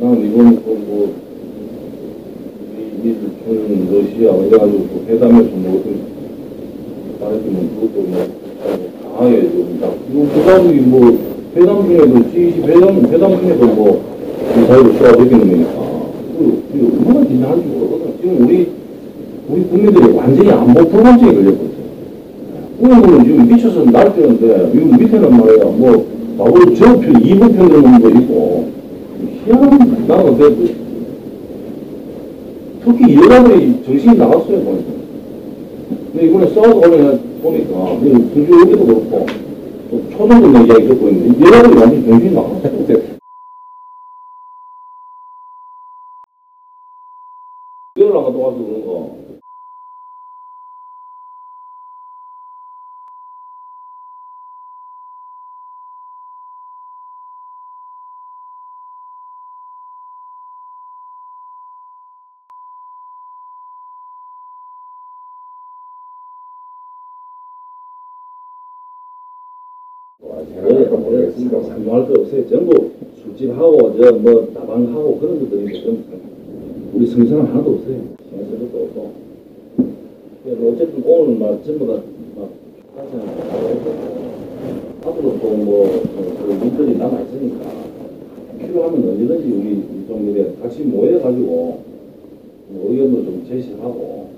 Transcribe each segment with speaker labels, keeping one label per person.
Speaker 1: 나는 이번 그뭐 미일 중 러시아 뭐 이래가지고 또 회담에서 뭐 어떤 말했지만 그것도 뭐 강하게 좀나 이거 부가국이 뭐 회담 중에도 G20 회담 회담 중에도 뭐 미사일을 쏘아대기는 거니까 그 이거 얼마나 긴장한지 모르거든. 지금 우리 우리 국민들이 완전히 안보 불감증에 걸렸거든. 우리는 지금 미쳐서 날뛰는데 이거 밑에는 말이야 뭐 바로 저편 2부 편 들어오는 거 있고 희한한 나라가 됐고 특히 여자들이 정신이 나갔어요 보니까 근데 이번에 싸워서 관련 보니까 군주 여기도 그렇고 또 초등부 이야기 듣고 있는데 여자들이 완전 정신이 나갔어요. 안 갔다 와서 그런가
Speaker 2: 상종할 거 없어요. 전부 술집하고 저뭐 다방하고 그런 것들이 좀 우리 성사는 하나도 없어요. 것도 없고. 그래서 어쨌든 오늘 막 전부 다막 앞으로 또뭐 일들이 남아 있으니까 필요하면 언제든지 우리 이종들이 같이 모여가지고 뭐 의견도 좀 제시하고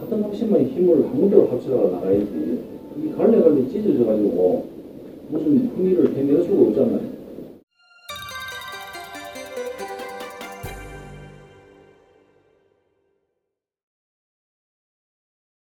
Speaker 2: 하던 없이만 힘을 한 군데로 합쳐서 나가야지 이 갈래갈래 찢어져 가지고 무슨 흥미를 해낼 수가 없잖아요.